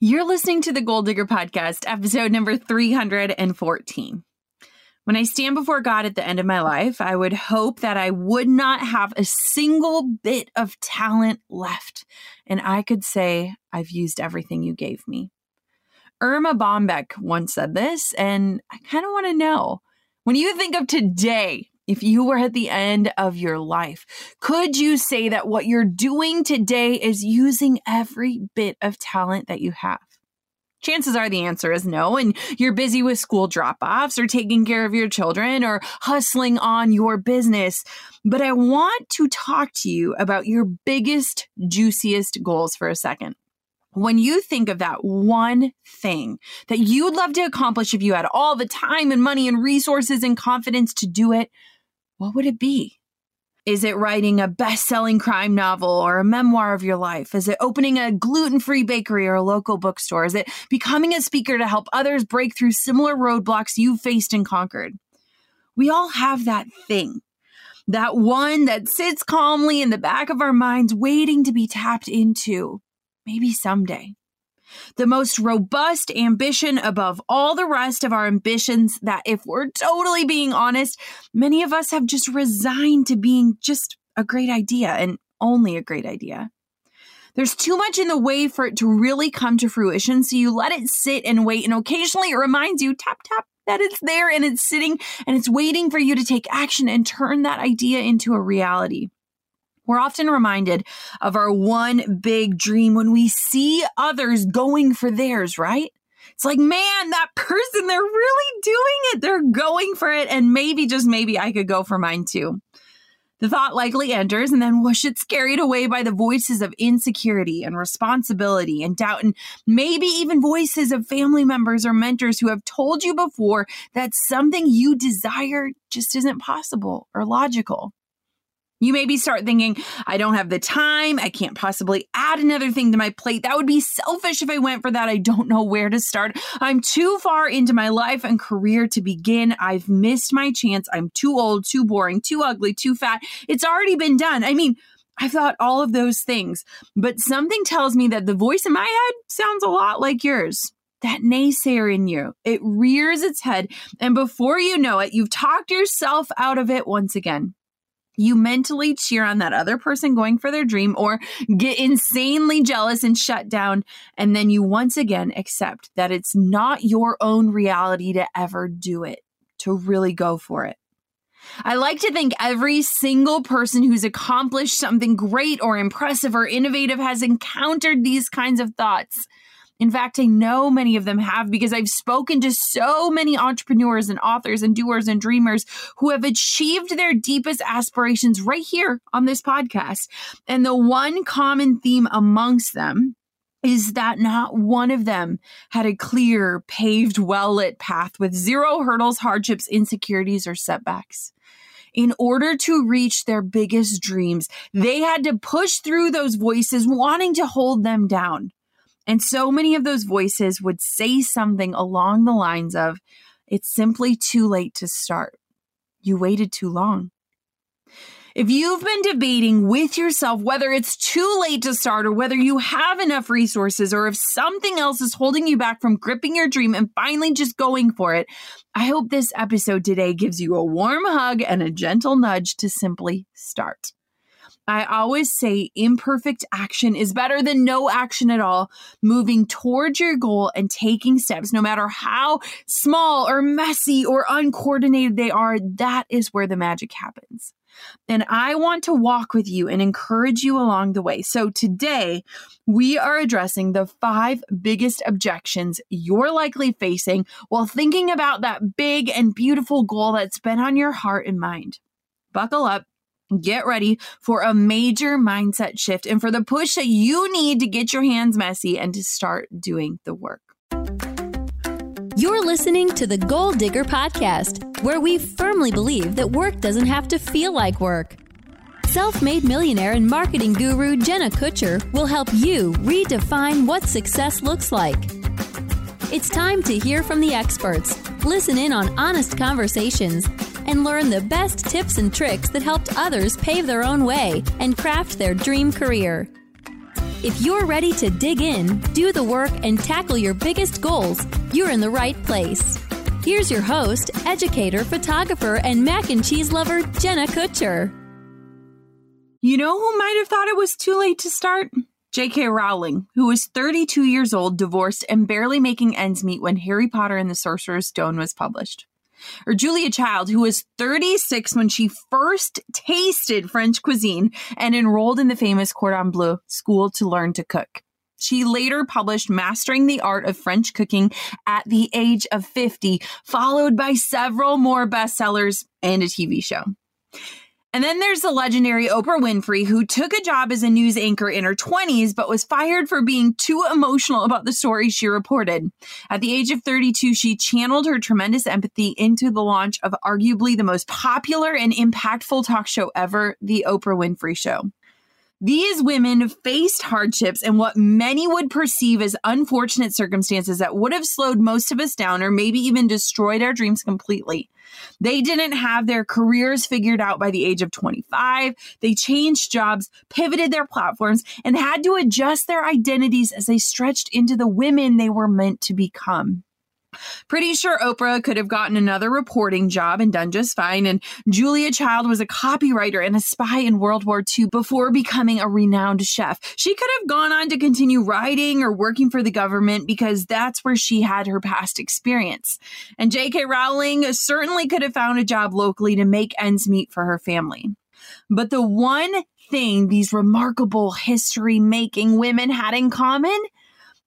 You're listening to the Goal Digger Podcast, episode number 314. When I stand before God at the end of my life, I would hope that I would not have a single bit of talent left, and I could say, I've used everything you gave me. Erma Bombeck once said this, and I kind of want to know when you think of today, if you were at the end of your life, could you say that what you're doing today is using every bit of talent that you have? Chances are the answer is no, and you're busy with school drop offs or taking care of your children or hustling on your business. But I want to talk to you about your biggest, juiciest goals for a second when you think of that one thing that you'd love to accomplish if you had all the time and money and resources and confidence to do it, what would it be? Is it writing a best selling crime novel or a memoir of your life? Is it opening a gluten free bakery or a local bookstore? Is it becoming a speaker to help others break through similar roadblocks you've faced and conquered? We all have that thing, that one that sits calmly in the back of our minds, waiting to be tapped into, maybe someday the most robust ambition above all the rest of our ambitions that if we're totally being honest, many of us have just resigned to being just a great idea and only a great idea. There's too much in the way for it to really come to fruition, so you let it sit and wait, and occasionally it reminds you tap, tap, that it's there and it's sitting and it's waiting for you to take action and turn that idea into a reality. We're often reminded of our one big dream when we see others going for theirs, right? It's like, man, that person, they're really doing it. They're going for it. And maybe, just maybe, I could go for mine too. The thought likely enters, and then whoosh, it's carried away by the voices of insecurity and responsibility and doubt, and maybe even voices of family members or mentors who have told you before that something you desire just isn't possible or logical. You maybe start thinking, I don't have the time. I can't possibly add another thing to my plate. That would be selfish if I went for that. I don't know where to start. I'm too far into my life and career to begin. I've missed my chance. I'm too old, too boring, too ugly, too fat. It's already been done. I mean, I've thought all of those things, but something tells me that the voice in my head sounds a lot like yours that naysayer in you. It rears its head, and before you know it, you've talked yourself out of it once again you mentally cheer on that other person going for their dream or get insanely jealous and shut down. And then you once again accept that it's not your own reality to ever do it, to really go for it. I like to think every single person who's accomplished something great or impressive or innovative has encountered these kinds of thoughts. In fact, I know many of them have because I've spoken to so many entrepreneurs and authors and doers and dreamers who have achieved their deepest aspirations right here on this podcast. And the one common theme amongst them is that not one of them had a clear, paved, well lit path with zero hurdles, hardships, insecurities, or setbacks in order to reach their biggest dreams, they had to push through those voices wanting to hold them down. And so many of those voices would say something along the lines of, It's simply too late to start. You waited too long. If you've been debating with yourself whether it's too late to start or whether you have enough resources or if something else is holding you back from gripping your dream and finally just going for it, I hope this episode today gives you a warm hug and a gentle nudge to simply start. I always say imperfect action is better than no action at all. Moving towards your goal and taking steps, no matter how small or messy or uncoordinated they are, that is where the magic happens. And I want to walk with you and encourage you along the way. So today, we are addressing the five biggest objections you're likely facing while thinking about that big and beautiful goal that's been on your heart and mind. Buckle up Get ready for a major mindset shift and for the push that you need to get your hands messy and to start doing the work. You're listening to the Goal Digger Podcast, where we firmly believe that work doesn't have to feel like work. Self made millionaire and marketing guru Jenna Kutcher will help you redefine what success looks like. It's time to hear from the experts, listen in on honest conversations, and learn the best tips and tricks that helped others pave their own way and craft their dream career. If you're ready to dig in, do the work, and tackle your biggest goals, you're in the right place. Here's your host, educator, photographer, and mac and cheese lover, Jenna Kutcher. You know who might have thought it was too late to start? J.K. Rowling, who was 32 years old, divorced, and barely making ends meet when Harry Potter and the Sorcerer's Stone was published. Or Julia Child, who was 36 when she first tasted French cuisine and enrolled in the famous Cordon Bleu school to learn to cook. She later published Mastering the Art of French Cooking at the age of 50, followed by several more bestsellers and a TV show. And then there's the legendary Oprah Winfrey, who took a job as a news anchor in her 20s, but was fired for being too emotional about the story she reported. At the age of 32, she channeled her tremendous empathy into the launch of arguably the most popular and impactful talk show ever, The Oprah Winfrey Show. These women faced hardships and what many would perceive as unfortunate circumstances that would have slowed most of us down or maybe even destroyed our dreams completely. They didn't have their careers figured out by the age of 25. They changed jobs, pivoted their platforms, and had to adjust their identities as they stretched into the women they were meant to become. Pretty sure Oprah could have gotten another reporting job and done just fine. And Julia Child was a copywriter and a spy in World War II before becoming a renowned chef. She could have gone on to continue writing or working for the government because that's where she had her past experience. And J.K. Rowling certainly could have found a job locally to make ends meet for her family. But the one thing these remarkable history making women had in common,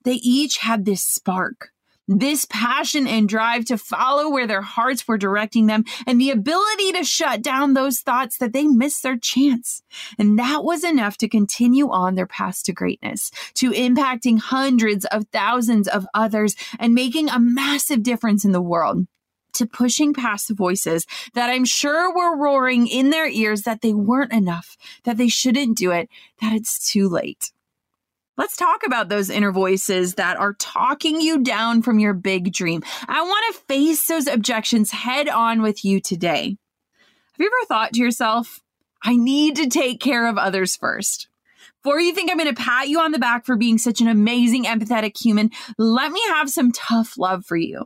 they each had this spark this passion and drive to follow where their hearts were directing them, and the ability to shut down those thoughts that they missed their chance. And that was enough to continue on their path to greatness, to impacting hundreds of thousands of others and making a massive difference in the world to pushing past the voices that I'm sure were roaring in their ears that they weren't enough, that they shouldn't do it, that it's too late. Let's talk about those inner voices that are talking you down from your big dream. I want to face those objections head on with you today. Have you ever thought to yourself, I need to take care of others first? Before you think I'm going to pat you on the back for being such an amazing, empathetic human, let me have some tough love for you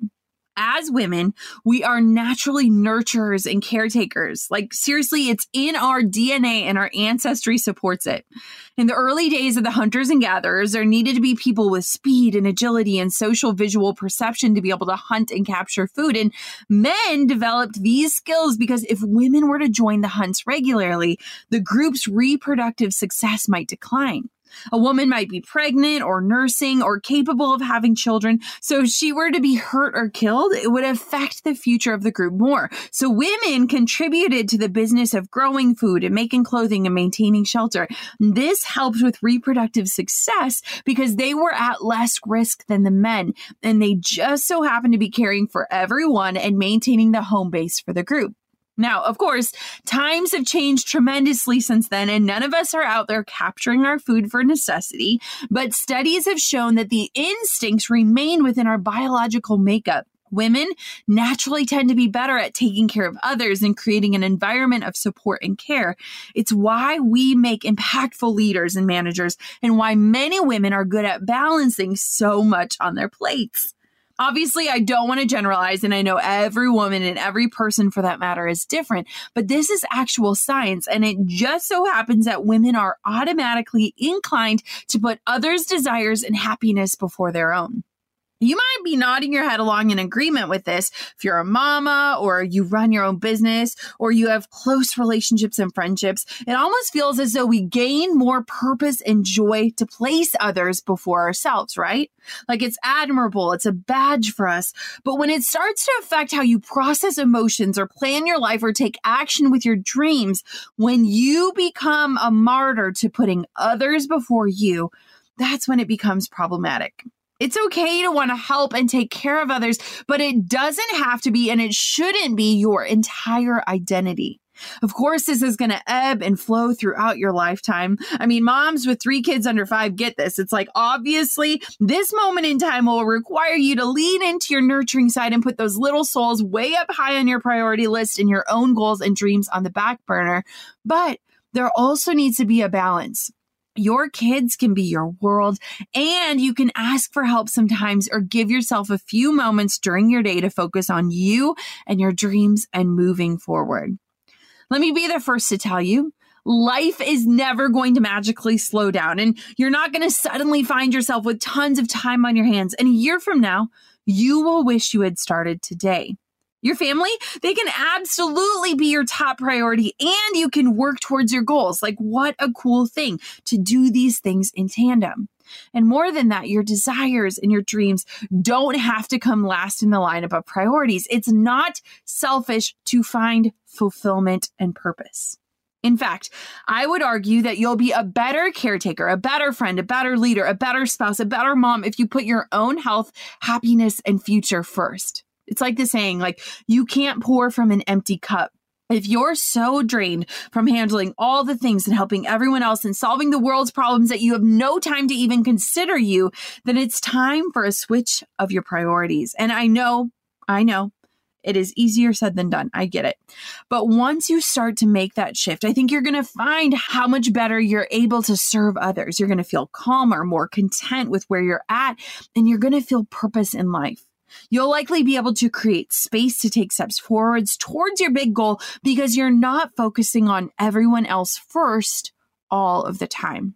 as women, we are naturally nurturers and caretakers. Like, seriously, it's in our DNA and our ancestry supports it. In the early days of the hunters and gatherers, there needed to be people with speed and agility and social visual perception to be able to hunt and capture food. And men developed these skills because if women were to join the hunts regularly, the group's reproductive success might decline. A woman might be pregnant or nursing or capable of having children. So if she were to be hurt or killed, it would affect the future of the group more. So women contributed to the business of growing food and making clothing and maintaining shelter. This helped with reproductive success because they were at less risk than the men. And they just so happened to be caring for everyone and maintaining the home base for the group. Now, of course, times have changed tremendously since then, and none of us are out there capturing our food for necessity. But studies have shown that the instincts remain within our biological makeup. Women naturally tend to be better at taking care of others and creating an environment of support and care. It's why we make impactful leaders and managers, and why many women are good at balancing so much on their plates. Obviously, I don't want to generalize, and I know every woman and every person for that matter is different, but this is actual science. And it just so happens that women are automatically inclined to put others' desires and happiness before their own. You might be nodding your head along in agreement with this if you're a mama or you run your own business or you have close relationships and friendships. It almost feels as though we gain more purpose and joy to place others before ourselves, right? Like it's admirable, it's a badge for us. But when it starts to affect how you process emotions or plan your life or take action with your dreams, when you become a martyr to putting others before you, that's when it becomes problematic. It's okay to want to help and take care of others, but it doesn't have to be and it shouldn't be your entire identity. Of course, this is going to ebb and flow throughout your lifetime. I mean, moms with three kids under five get this. It's like, obviously, this moment in time will require you to lean into your nurturing side and put those little souls way up high on your priority list and your own goals and dreams on the back burner. But there also needs to be a balance. Your kids can be your world, and you can ask for help sometimes or give yourself a few moments during your day to focus on you and your dreams and moving forward. Let me be the first to tell you life is never going to magically slow down, and you're not going to suddenly find yourself with tons of time on your hands. And a year from now, you will wish you had started today. Your family, they can absolutely be your top priority and you can work towards your goals. Like, what a cool thing to do these things in tandem. And more than that, your desires and your dreams don't have to come last in the lineup of priorities. It's not selfish to find fulfillment and purpose. In fact, I would argue that you'll be a better caretaker, a better friend, a better leader, a better spouse, a better mom if you put your own health, happiness, and future first. It's like the saying, like, you can't pour from an empty cup. If you're so drained from handling all the things and helping everyone else and solving the world's problems that you have no time to even consider you, then it's time for a switch of your priorities. And I know, I know, it is easier said than done. I get it. But once you start to make that shift, I think you're going to find how much better you're able to serve others. You're going to feel calmer, more content with where you're at, and you're going to feel purpose in life. You'll likely be able to create space to take steps forwards towards your big goal because you're not focusing on everyone else first all of the time.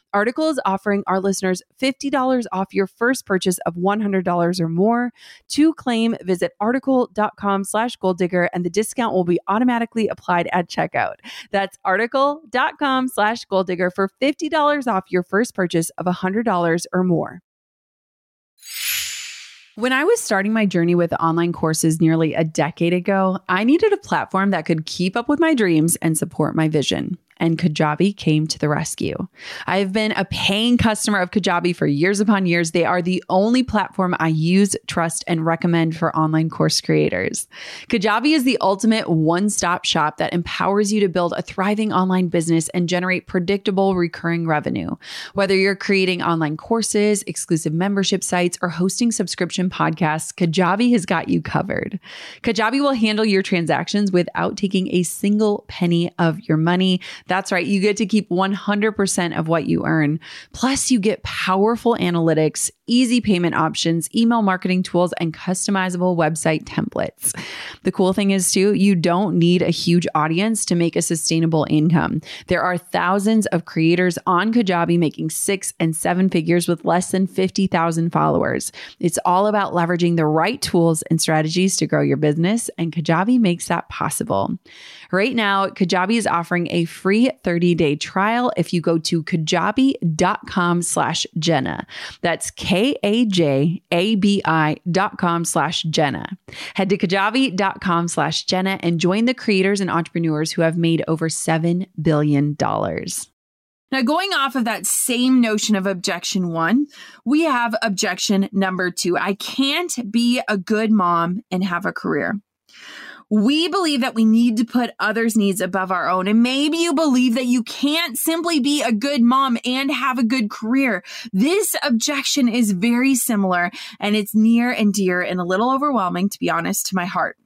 Article is offering our listeners $50 off your first purchase of $100 or more. To claim, visit article.com slash goal digger and the discount will be automatically applied at checkout. That's article.com slash goal digger for $50 off your first purchase of $100 or more. When I was starting my journey with online courses nearly a decade ago, I needed a platform that could keep up with my dreams and support my vision and Kajabi came to the rescue. I've been a paying customer of Kajabi for years upon years. They are the only platform I use, trust, and recommend for online course creators. Kajabi is the ultimate one stop shop that empowers you to build a thriving online business and generate predictable recurring revenue. Whether you're creating online courses, exclusive membership sites, or hosting subscription podcasts, Kajabi has got you covered. Kajabi will handle your transactions without taking a single penny of your money. That's right. You get to keep 100% of what you earn. Plus, you get powerful analytics, easy payment options, email marketing tools, and customizable website templates. The cool thing is, too, you don't need a huge audience to make a sustainable income. There are thousands of creators on Kajabi making six and seven figures with less than 50,000 followers. It's all about leveraging the right tools and strategies to grow your business, and Kajabi makes that possible. Right now, Kajabi is offering a free 30-day trial if you go to kajabi.com slash Jenna. That's K-A-J-A-B-I dot com slash Jenna. Head to kajabi.com slash Jenna and join the creators and entrepreneurs who have made over $7 billion. Now, going off of that same notion of objection one, we have objection number two. I can't be a good mom and have a career. We believe that we need to put others' needs above our own. And maybe you believe that you can't simply be a good mom and have a good career. This objection is very similar and it's near and dear and a little overwhelming, to be honest, to my heart.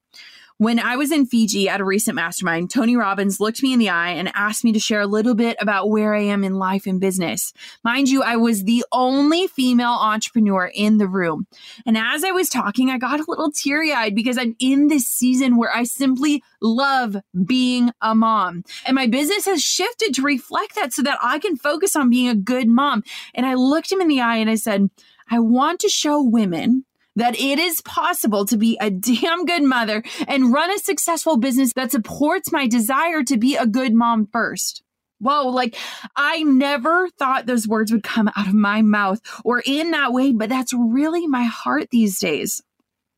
When I was in Fiji at a recent mastermind, Tony Robbins looked me in the eye and asked me to share a little bit about where I am in life and business. Mind you, I was the only female entrepreneur in the room. And as I was talking, I got a little teary eyed because I'm in this season where I simply love being a mom. And my business has shifted to reflect that so that I can focus on being a good mom. And I looked him in the eye and I said, I want to show women that it is possible to be a damn good mother and run a successful business that supports my desire to be a good mom first. Whoa, like I never thought those words would come out of my mouth or in that way, but that's really my heart these days.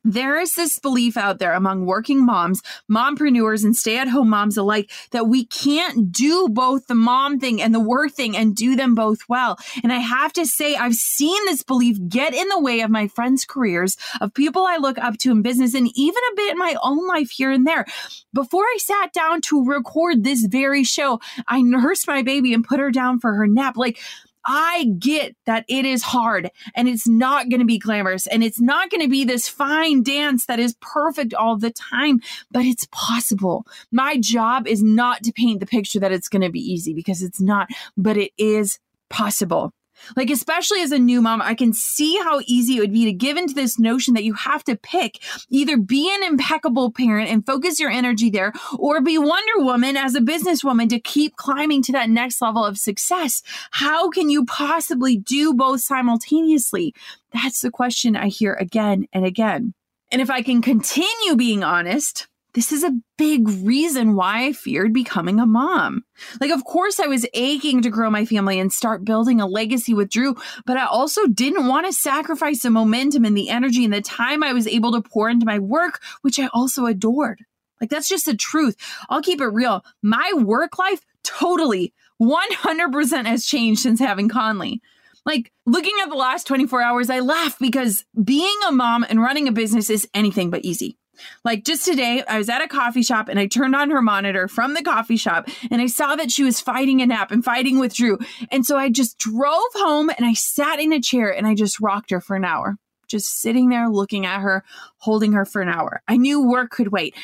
There is this belief out there among working moms, mompreneurs, and stay at home moms alike that we can't do both the mom thing and the work thing and do them both well. And I have to say, I've seen this belief get in the way of my friends' careers, of people I look up to in business, and even a bit in my own life here and there. Before I sat down to record this very show, I nursed my baby and put her down for her nap. Like, I get that it is hard and it's not going to be glamorous and it's not going to be this fine dance that is perfect all the time, but it's possible. My job is not to paint the picture that it's going to be easy because it's not, but it is possible. Like, especially as a new mom, I can see how easy it would be to give into this notion that you have to pick either be an impeccable parent and focus your energy there, or be Wonder Woman as a businesswoman to keep climbing to that next level of success. How can you possibly do both simultaneously? That's the question I hear again and again. And if I can continue being honest, this is a big reason why I feared becoming a mom. Like, of course, I was aching to grow my family and start building a legacy with Drew, but I also didn't want to sacrifice the momentum and the energy and the time I was able to pour into my work, which I also adored. Like, that's just the truth. I'll keep it real. My work life totally 100% has changed since having Coralee. Like looking at the last 24 hours, I laugh because being a mom and running a business is anything but easy. Like just today, I was at a coffee shop and I turned on her monitor from the coffee shop and I saw that she was fighting a nap and fighting with Drew. And so I just drove home and I sat in a chair and I just rocked her for an hour, just sitting there looking at her, holding her for an hour. I knew work could wait.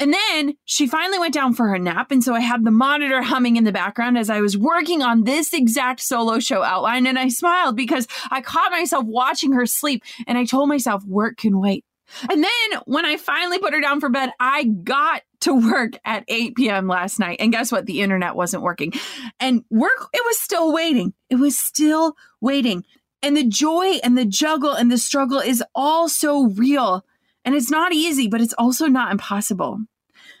And then she finally went down for her nap. And so I had the monitor humming in the background as I was working on this exact solo show outline. And I smiled because I caught myself watching her sleep and I told myself, work can wait. And then when I finally put her down for bed, I got to work at 8 p.m. last night. And guess what? The internet wasn't working. And work, it was still waiting. It was still waiting. And the joy and the juggle and the struggle is all so real. And it's not easy, but it's also not impossible.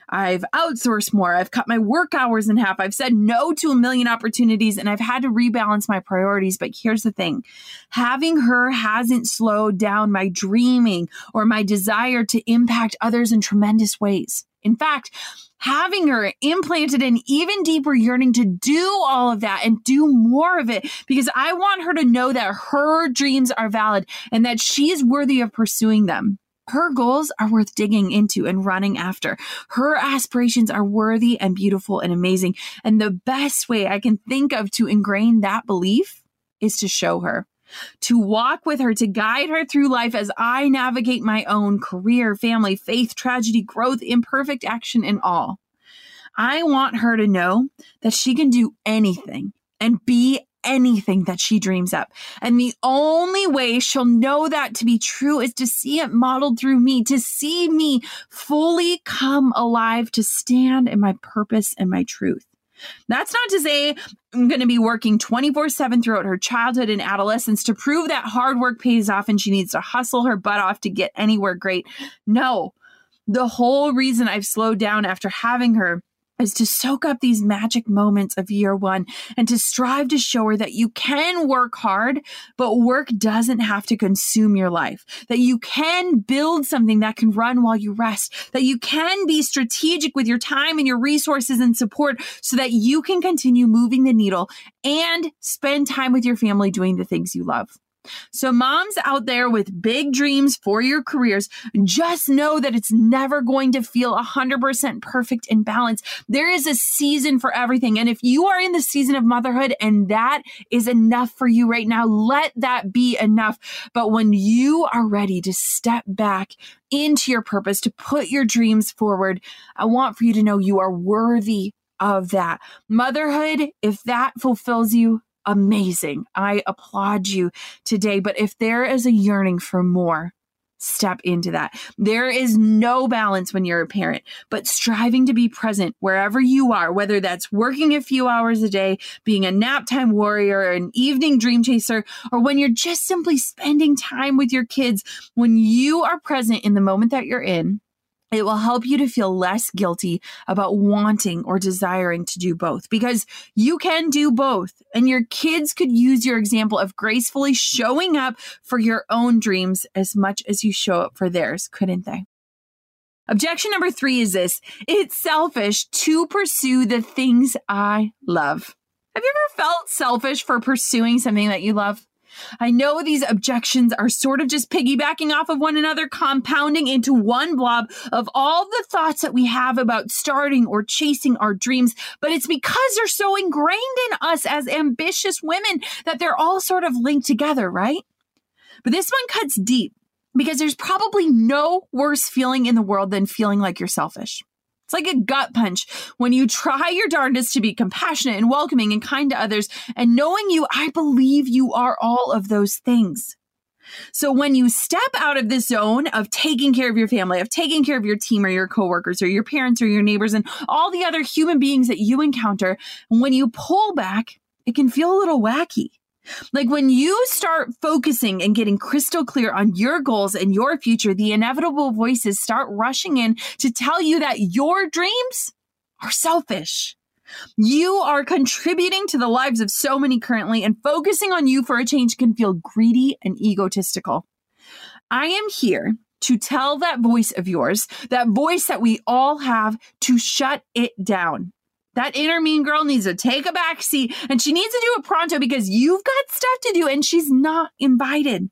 I've outsourced more. I've cut my work hours in half. I've said no to a million opportunities and I've had to rebalance my priorities. But here's the thing having her hasn't slowed down my dreaming or my desire to impact others in tremendous ways. In fact, having her implanted an even deeper yearning to do all of that and do more of it because I want her to know that her dreams are valid and that she is worthy of pursuing them. Her goals are worth digging into and running after. Her aspirations are worthy and beautiful and amazing. And the best way I can think of to ingrain that belief is to show her, to walk with her, to guide her through life as I navigate my own career, family, faith, tragedy, growth, imperfect action, and all. I want her to know that she can do anything and be anything that she dreams up. And the only way she'll know that to be true is to see it modeled through me, to see me fully come alive, to stand in my purpose and my truth. That's not to say I'm going to be working 24 7 throughout her childhood and adolescence to prove that hard work pays off and she needs to hustle her butt off to get anywhere great. No, the whole reason I've slowed down after having her is to soak up these magic moments of year one and to strive to show her that you can work hard, but work doesn't have to consume your life. That you can build something that can run while you rest. That you can be strategic with your time and your resources and support so that you can continue moving the needle and spend time with your family doing the things you love. So, moms out there with big dreams for your careers, just know that it's never going to feel 100% perfect and balanced. There is a season for everything. And if you are in the season of motherhood and that is enough for you right now, let that be enough. But when you are ready to step back into your purpose, to put your dreams forward, I want for you to know you are worthy of that. Motherhood, if that fulfills you, amazing. I applaud you today. But if there is a yearning for more, step into that. There is no balance when you're a parent, but striving to be present wherever you are, whether that's working a few hours a day, being a nap time warrior, an evening dream chaser, or when you're just simply spending time with your kids, when you are present in the moment that you're in, it will help you to feel less guilty about wanting or desiring to do both because you can do both. And your kids could use your example of gracefully showing up for your own dreams as much as you show up for theirs, couldn't they? Objection number three is this it's selfish to pursue the things I love. Have you ever felt selfish for pursuing something that you love? I know these objections are sort of just piggybacking off of one another, compounding into one blob of all the thoughts that we have about starting or chasing our dreams, but it's because they're so ingrained in us as ambitious women that they're all sort of linked together, right? But this one cuts deep because there's probably no worse feeling in the world than feeling like you're selfish. Like a gut punch when you try your darndest to be compassionate and welcoming and kind to others. And knowing you, I believe you are all of those things. So when you step out of this zone of taking care of your family, of taking care of your team or your coworkers or your parents or your neighbors and all the other human beings that you encounter, when you pull back, it can feel a little wacky. Like when you start focusing and getting crystal clear on your goals and your future, the inevitable voices start rushing in to tell you that your dreams are selfish. You are contributing to the lives of so many currently, and focusing on you for a change can feel greedy and egotistical. I am here to tell that voice of yours, that voice that we all have, to shut it down. That inner mean girl needs to take a back seat and she needs to do it pronto because you've got stuff to do and she's not invited.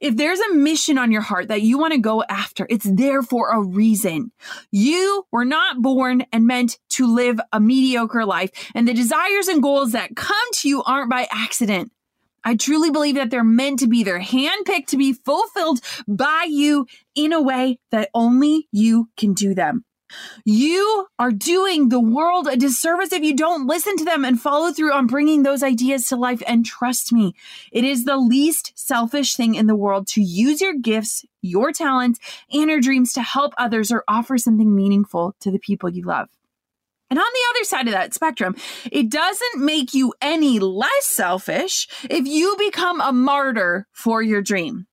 If there's a mission on your heart that you want to go after, it's there for a reason. You were not born and meant to live a mediocre life, and the desires and goals that come to you aren't by accident. I truly believe that they're meant to be, they're handpicked to be fulfilled by you in a way that only you can do them. You are doing the world a disservice if you don't listen to them and follow through on bringing those ideas to life. And trust me, it is the least selfish thing in the world to use your gifts, your talents, and your dreams to help others or offer something meaningful to the people you love. And on the other side of that spectrum, it doesn't make you any less selfish if you become a martyr for your dream.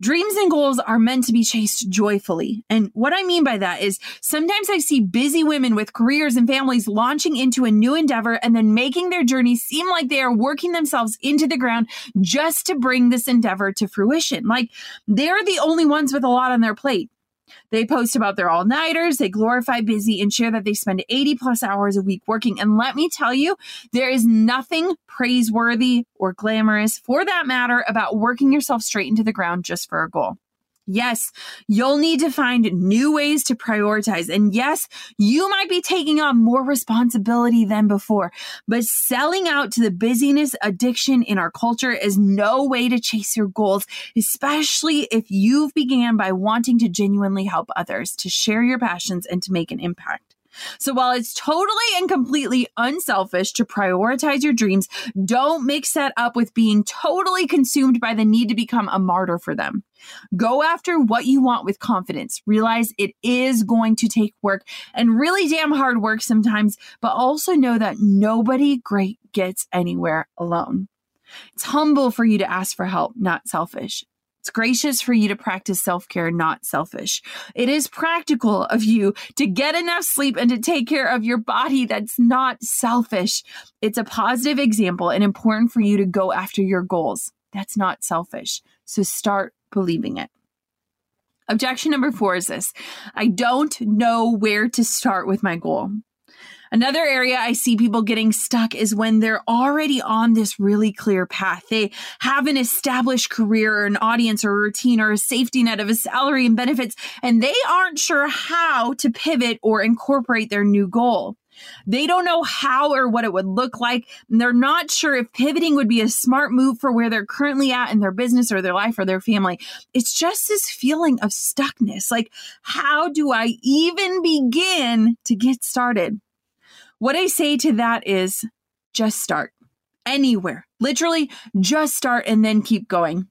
Dreams and goals are meant to be chased joyfully. And what I mean by that is sometimes I see busy women with careers and families launching into a new endeavor and then making their journey seem like they are working themselves into the ground just to bring this endeavor to fruition. Like they're the only ones with a lot on their plate. They post about their all nighters, they glorify busy, and share that they spend 80 plus hours a week working. And let me tell you, there is nothing praiseworthy or glamorous, for that matter, about working yourself straight into the ground just for a goal. Yes, you'll need to find new ways to prioritize. And yes, you might be taking on more responsibility than before, but selling out to the busyness addiction in our culture is no way to chase your goals, especially if you've began by wanting to genuinely help others, to share your passions and to make an impact. So while it's totally and completely unselfish to prioritize your dreams, don't mix that up with being totally consumed by the need to become a martyr for them. Go after what you want with confidence. Realize it is going to take work and really damn hard work sometimes, but also know that nobody great gets anywhere alone. It's humble for you to ask for help, not selfish. It's gracious for you to practice self care, not selfish. It is practical of you to get enough sleep and to take care of your body. That's not selfish. It's a positive example and important for you to go after your goals. That's not selfish. So start believing it. Objection number four is this I don't know where to start with my goal. Another area I see people getting stuck is when they're already on this really clear path. They have an established career or an audience or a routine or a safety net of a salary and benefits, and they aren't sure how to pivot or incorporate their new goal. They don't know how or what it would look like. And they're not sure if pivoting would be a smart move for where they're currently at in their business or their life or their family. It's just this feeling of stuckness. Like, how do I even begin to get started? What I say to that is just start anywhere. Literally, just start and then keep going.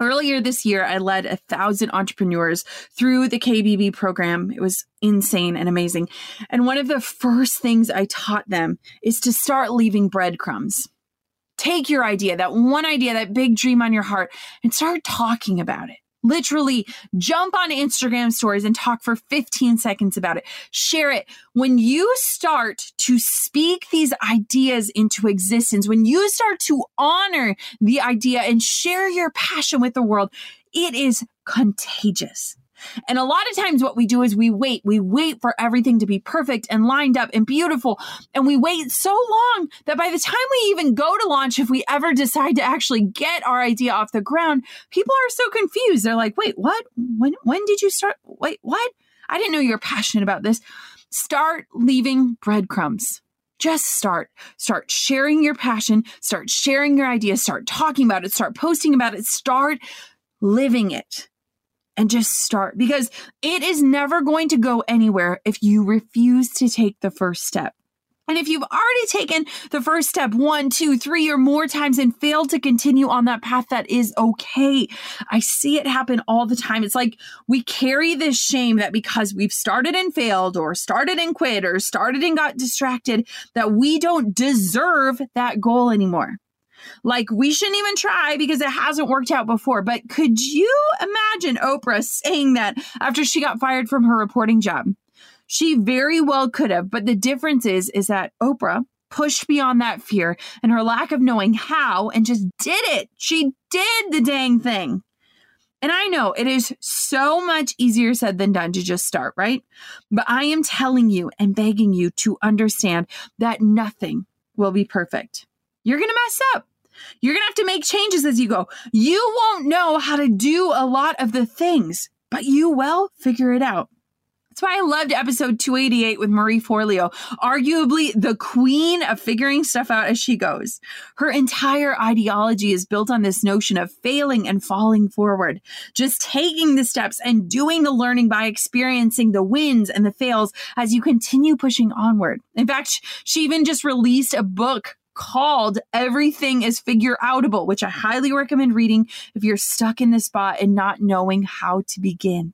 Earlier this year, I led a thousand entrepreneurs through the KBB program. It was insane and amazing. And one of the first things I taught them is to start leaving breadcrumbs. Take your idea, that one idea, that big dream on your heart, and start talking about it. Literally jump on Instagram stories and talk for 15 seconds about it. Share it. When you start to speak these ideas into existence, when you start to honor the idea and share your passion with the world, it is contagious. And a lot of times, what we do is we wait. We wait for everything to be perfect and lined up and beautiful. And we wait so long that by the time we even go to launch, if we ever decide to actually get our idea off the ground, people are so confused. They're like, wait, what? When, when did you start? Wait, what? I didn't know you were passionate about this. Start leaving breadcrumbs. Just start. Start sharing your passion. Start sharing your ideas. Start talking about it. Start posting about it. Start living it and just start because it is never going to go anywhere if you refuse to take the first step. And if you've already taken the first step one, two, three, or more times and failed to continue on that path, that is okay. I see it happen all the time. It's like we carry this shame that because we've started and failed, or started and quit, or started and got distracted, that we don't deserve that goal anymore. Like we shouldn't even try because it hasn't worked out before. But could you imagine Oprah saying that after she got fired from her reporting job? She very well could have, but the difference is is that Oprah pushed beyond that fear and her lack of knowing how and just did it. She did the dang thing. And I know it is so much easier said than done to just start, right? But I am telling you and begging you to understand that nothing will be perfect. You're going to mess up. You're going to have to make changes as you go. You won't know how to do a lot of the things, but you will figure it out. That's why I loved episode 288 with Marie Forleo, arguably the queen of figuring stuff out as she goes. Her entire ideology is built on this notion of failing and falling forward, just taking the steps and doing the learning by experiencing the wins and the fails as you continue pushing onward. In fact, she even just released a book called Everything is Figure Outable, which I highly recommend reading if you're stuck in this spot and not knowing how to begin.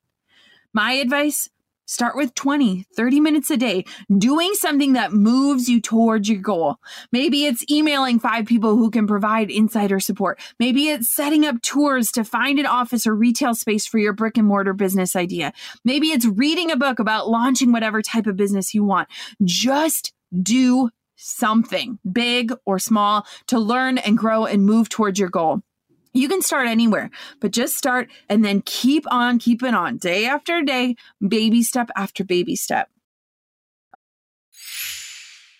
My advice Start with 20, 30 minutes a day, doing something that moves you towards your goal. Maybe it's emailing five people who can provide insider support. Maybe it's setting up tours to find an office or retail space for your brick and mortar business idea. Maybe it's reading a book about launching whatever type of business you want. Just do something big or small to learn and grow and move towards your goal. You can start anywhere, but just start and then keep on keeping on day after day, baby step after baby step.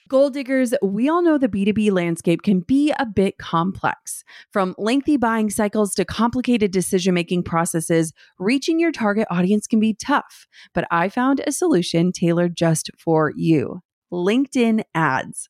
Goal diggers, we all know the B2B landscape can be a bit complex. From lengthy buying cycles to complicated decision making processes, reaching your target audience can be tough. But I found a solution tailored just for you LinkedIn ads.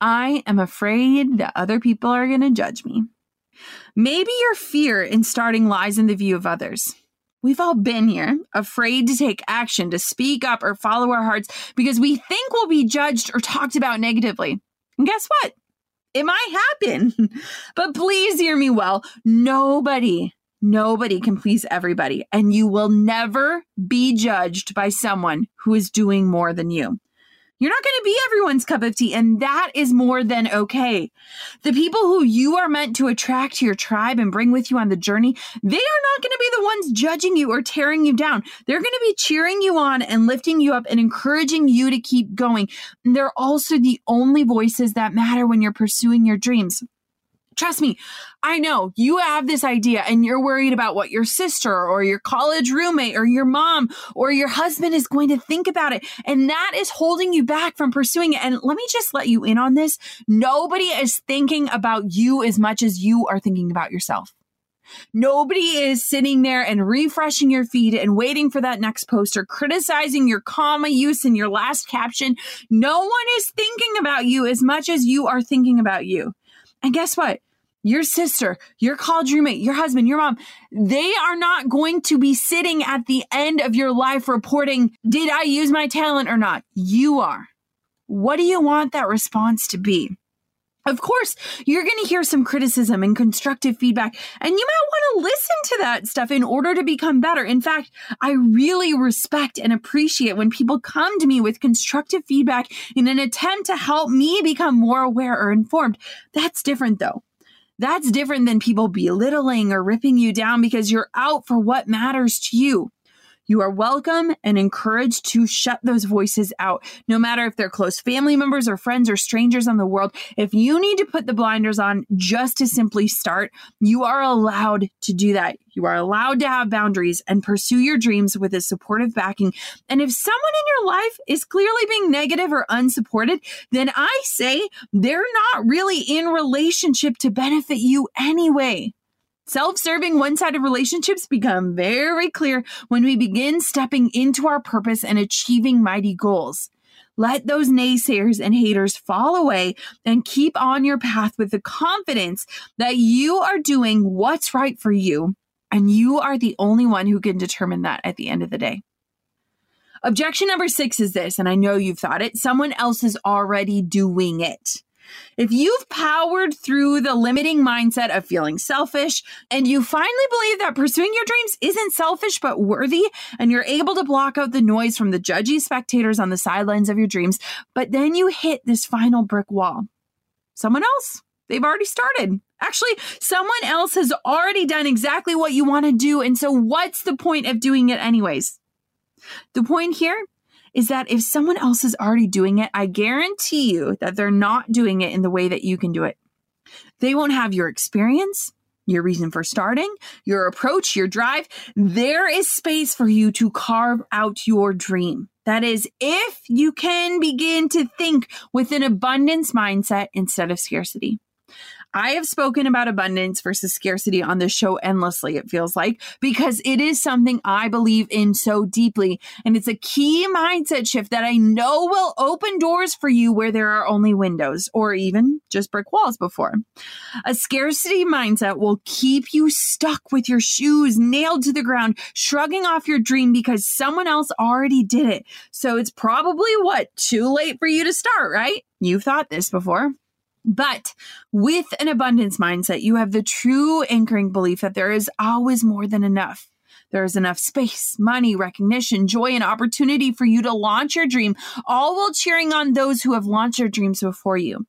I am afraid that other people are going to judge me. Maybe your fear in starting lies in the view of others. We've all been here, afraid to take action, to speak up or follow our hearts because we think we'll be judged or talked about negatively. And guess what? It might happen. but please hear me well. Nobody, nobody can please everybody, and you will never be judged by someone who is doing more than you. You're not going to be everyone's cup of tea, and that is more than okay. The people who you are meant to attract to your tribe and bring with you on the journey, they are not going to be the ones judging you or tearing you down. They're going to be cheering you on and lifting you up and encouraging you to keep going. And they're also the only voices that matter when you're pursuing your dreams. Trust me, I know you have this idea and you're worried about what your sister or your college roommate or your mom or your husband is going to think about it. And that is holding you back from pursuing it. And let me just let you in on this. Nobody is thinking about you as much as you are thinking about yourself. Nobody is sitting there and refreshing your feed and waiting for that next post or criticizing your comma use in your last caption. No one is thinking about you as much as you are thinking about you. And guess what? Your sister, your college roommate, your husband, your mom, they are not going to be sitting at the end of your life reporting, did I use my talent or not? You are. What do you want that response to be? Of course, you're going to hear some criticism and constructive feedback, and you might want to listen to that stuff in order to become better. In fact, I really respect and appreciate when people come to me with constructive feedback in an attempt to help me become more aware or informed. That's different though. That's different than people belittling or ripping you down because you're out for what matters to you. You are welcome and encouraged to shut those voices out, no matter if they're close family members or friends or strangers on the world. If you need to put the blinders on just to simply start, you are allowed to do that. You are allowed to have boundaries and pursue your dreams with a supportive backing. And if someone in your life is clearly being negative or unsupported, then I say they're not really in relationship to benefit you anyway. Self serving, one sided relationships become very clear when we begin stepping into our purpose and achieving mighty goals. Let those naysayers and haters fall away and keep on your path with the confidence that you are doing what's right for you. And you are the only one who can determine that at the end of the day. Objection number six is this, and I know you've thought it someone else is already doing it. If you've powered through the limiting mindset of feeling selfish and you finally believe that pursuing your dreams isn't selfish but worthy, and you're able to block out the noise from the judgy spectators on the sidelines of your dreams, but then you hit this final brick wall. Someone else, they've already started. Actually, someone else has already done exactly what you want to do. And so, what's the point of doing it, anyways? The point here is that if someone else is already doing it, I guarantee you that they're not doing it in the way that you can do it. They won't have your experience, your reason for starting, your approach, your drive. There is space for you to carve out your dream. That is, if you can begin to think with an abundance mindset instead of scarcity. I have spoken about abundance versus scarcity on this show endlessly, it feels like, because it is something I believe in so deeply. And it's a key mindset shift that I know will open doors for you where there are only windows or even just brick walls before. A scarcity mindset will keep you stuck with your shoes nailed to the ground, shrugging off your dream because someone else already did it. So it's probably what? Too late for you to start, right? You've thought this before. But with an abundance mindset, you have the true anchoring belief that there is always more than enough. There is enough space, money, recognition, joy, and opportunity for you to launch your dream, all while cheering on those who have launched their dreams before you.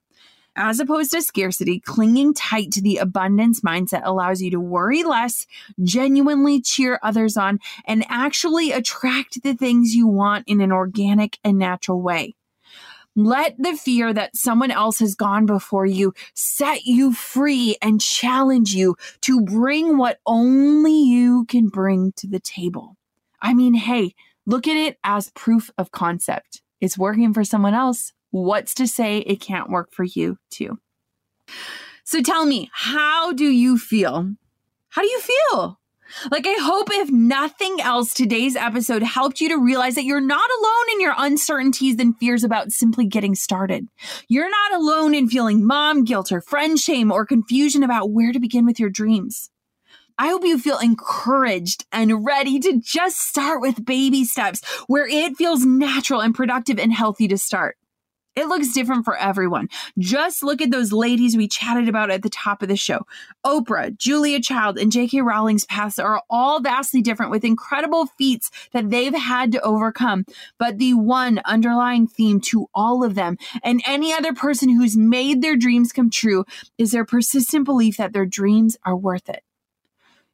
As opposed to scarcity, clinging tight to the abundance mindset allows you to worry less, genuinely cheer others on, and actually attract the things you want in an organic and natural way. Let the fear that someone else has gone before you set you free and challenge you to bring what only you can bring to the table. I mean, hey, look at it as proof of concept. It's working for someone else. What's to say it can't work for you too? So tell me, how do you feel? How do you feel? Like, I hope, if nothing else, today's episode helped you to realize that you're not alone in your uncertainties and fears about simply getting started. You're not alone in feeling mom guilt or friend shame or confusion about where to begin with your dreams. I hope you feel encouraged and ready to just start with baby steps where it feels natural and productive and healthy to start. It looks different for everyone. Just look at those ladies we chatted about at the top of the show. Oprah, Julia Child, and J.K. Rowling's paths are all vastly different with incredible feats that they've had to overcome. But the one underlying theme to all of them and any other person who's made their dreams come true is their persistent belief that their dreams are worth it.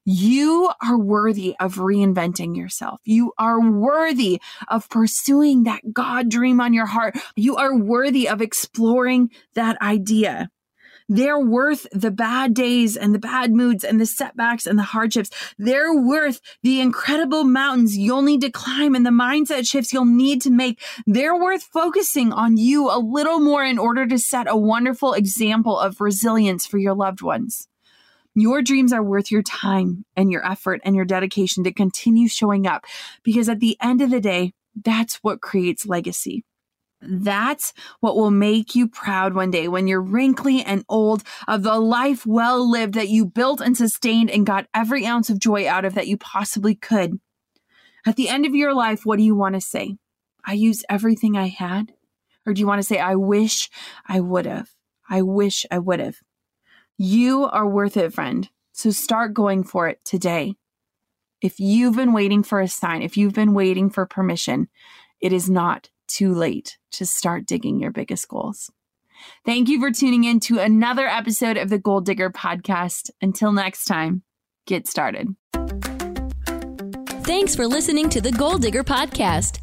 You are worthy of reinventing yourself. You are worthy of pursuing that God dream on your heart. You are worthy of exploring that idea. They're worth the bad days and the bad moods and the setbacks and the hardships. They're worth the incredible mountains you'll need to climb and the mindset shifts you'll need to make. They're worth focusing on you a little more in order to set a wonderful example of resilience for your loved ones. Your dreams are worth your time and your effort and your dedication to continue showing up because at the end of the day, that's what creates legacy. That's what will make you proud one day when you're wrinkly and old of the life well lived that you built and sustained and got every ounce of joy out of that you possibly could. At the end of your life, what do you want to say? I used everything I had? Or do you want to say, I wish I would have? I wish I would have. You are worth it, friend. So start going for it today. If you've been waiting for a sign, if you've been waiting for permission, it is not too late to start digging your biggest goals. Thank you for tuning in to another episode of the Goal Digger podcast. Until next time, get started. Thanks for listening to the Goal Digger podcast.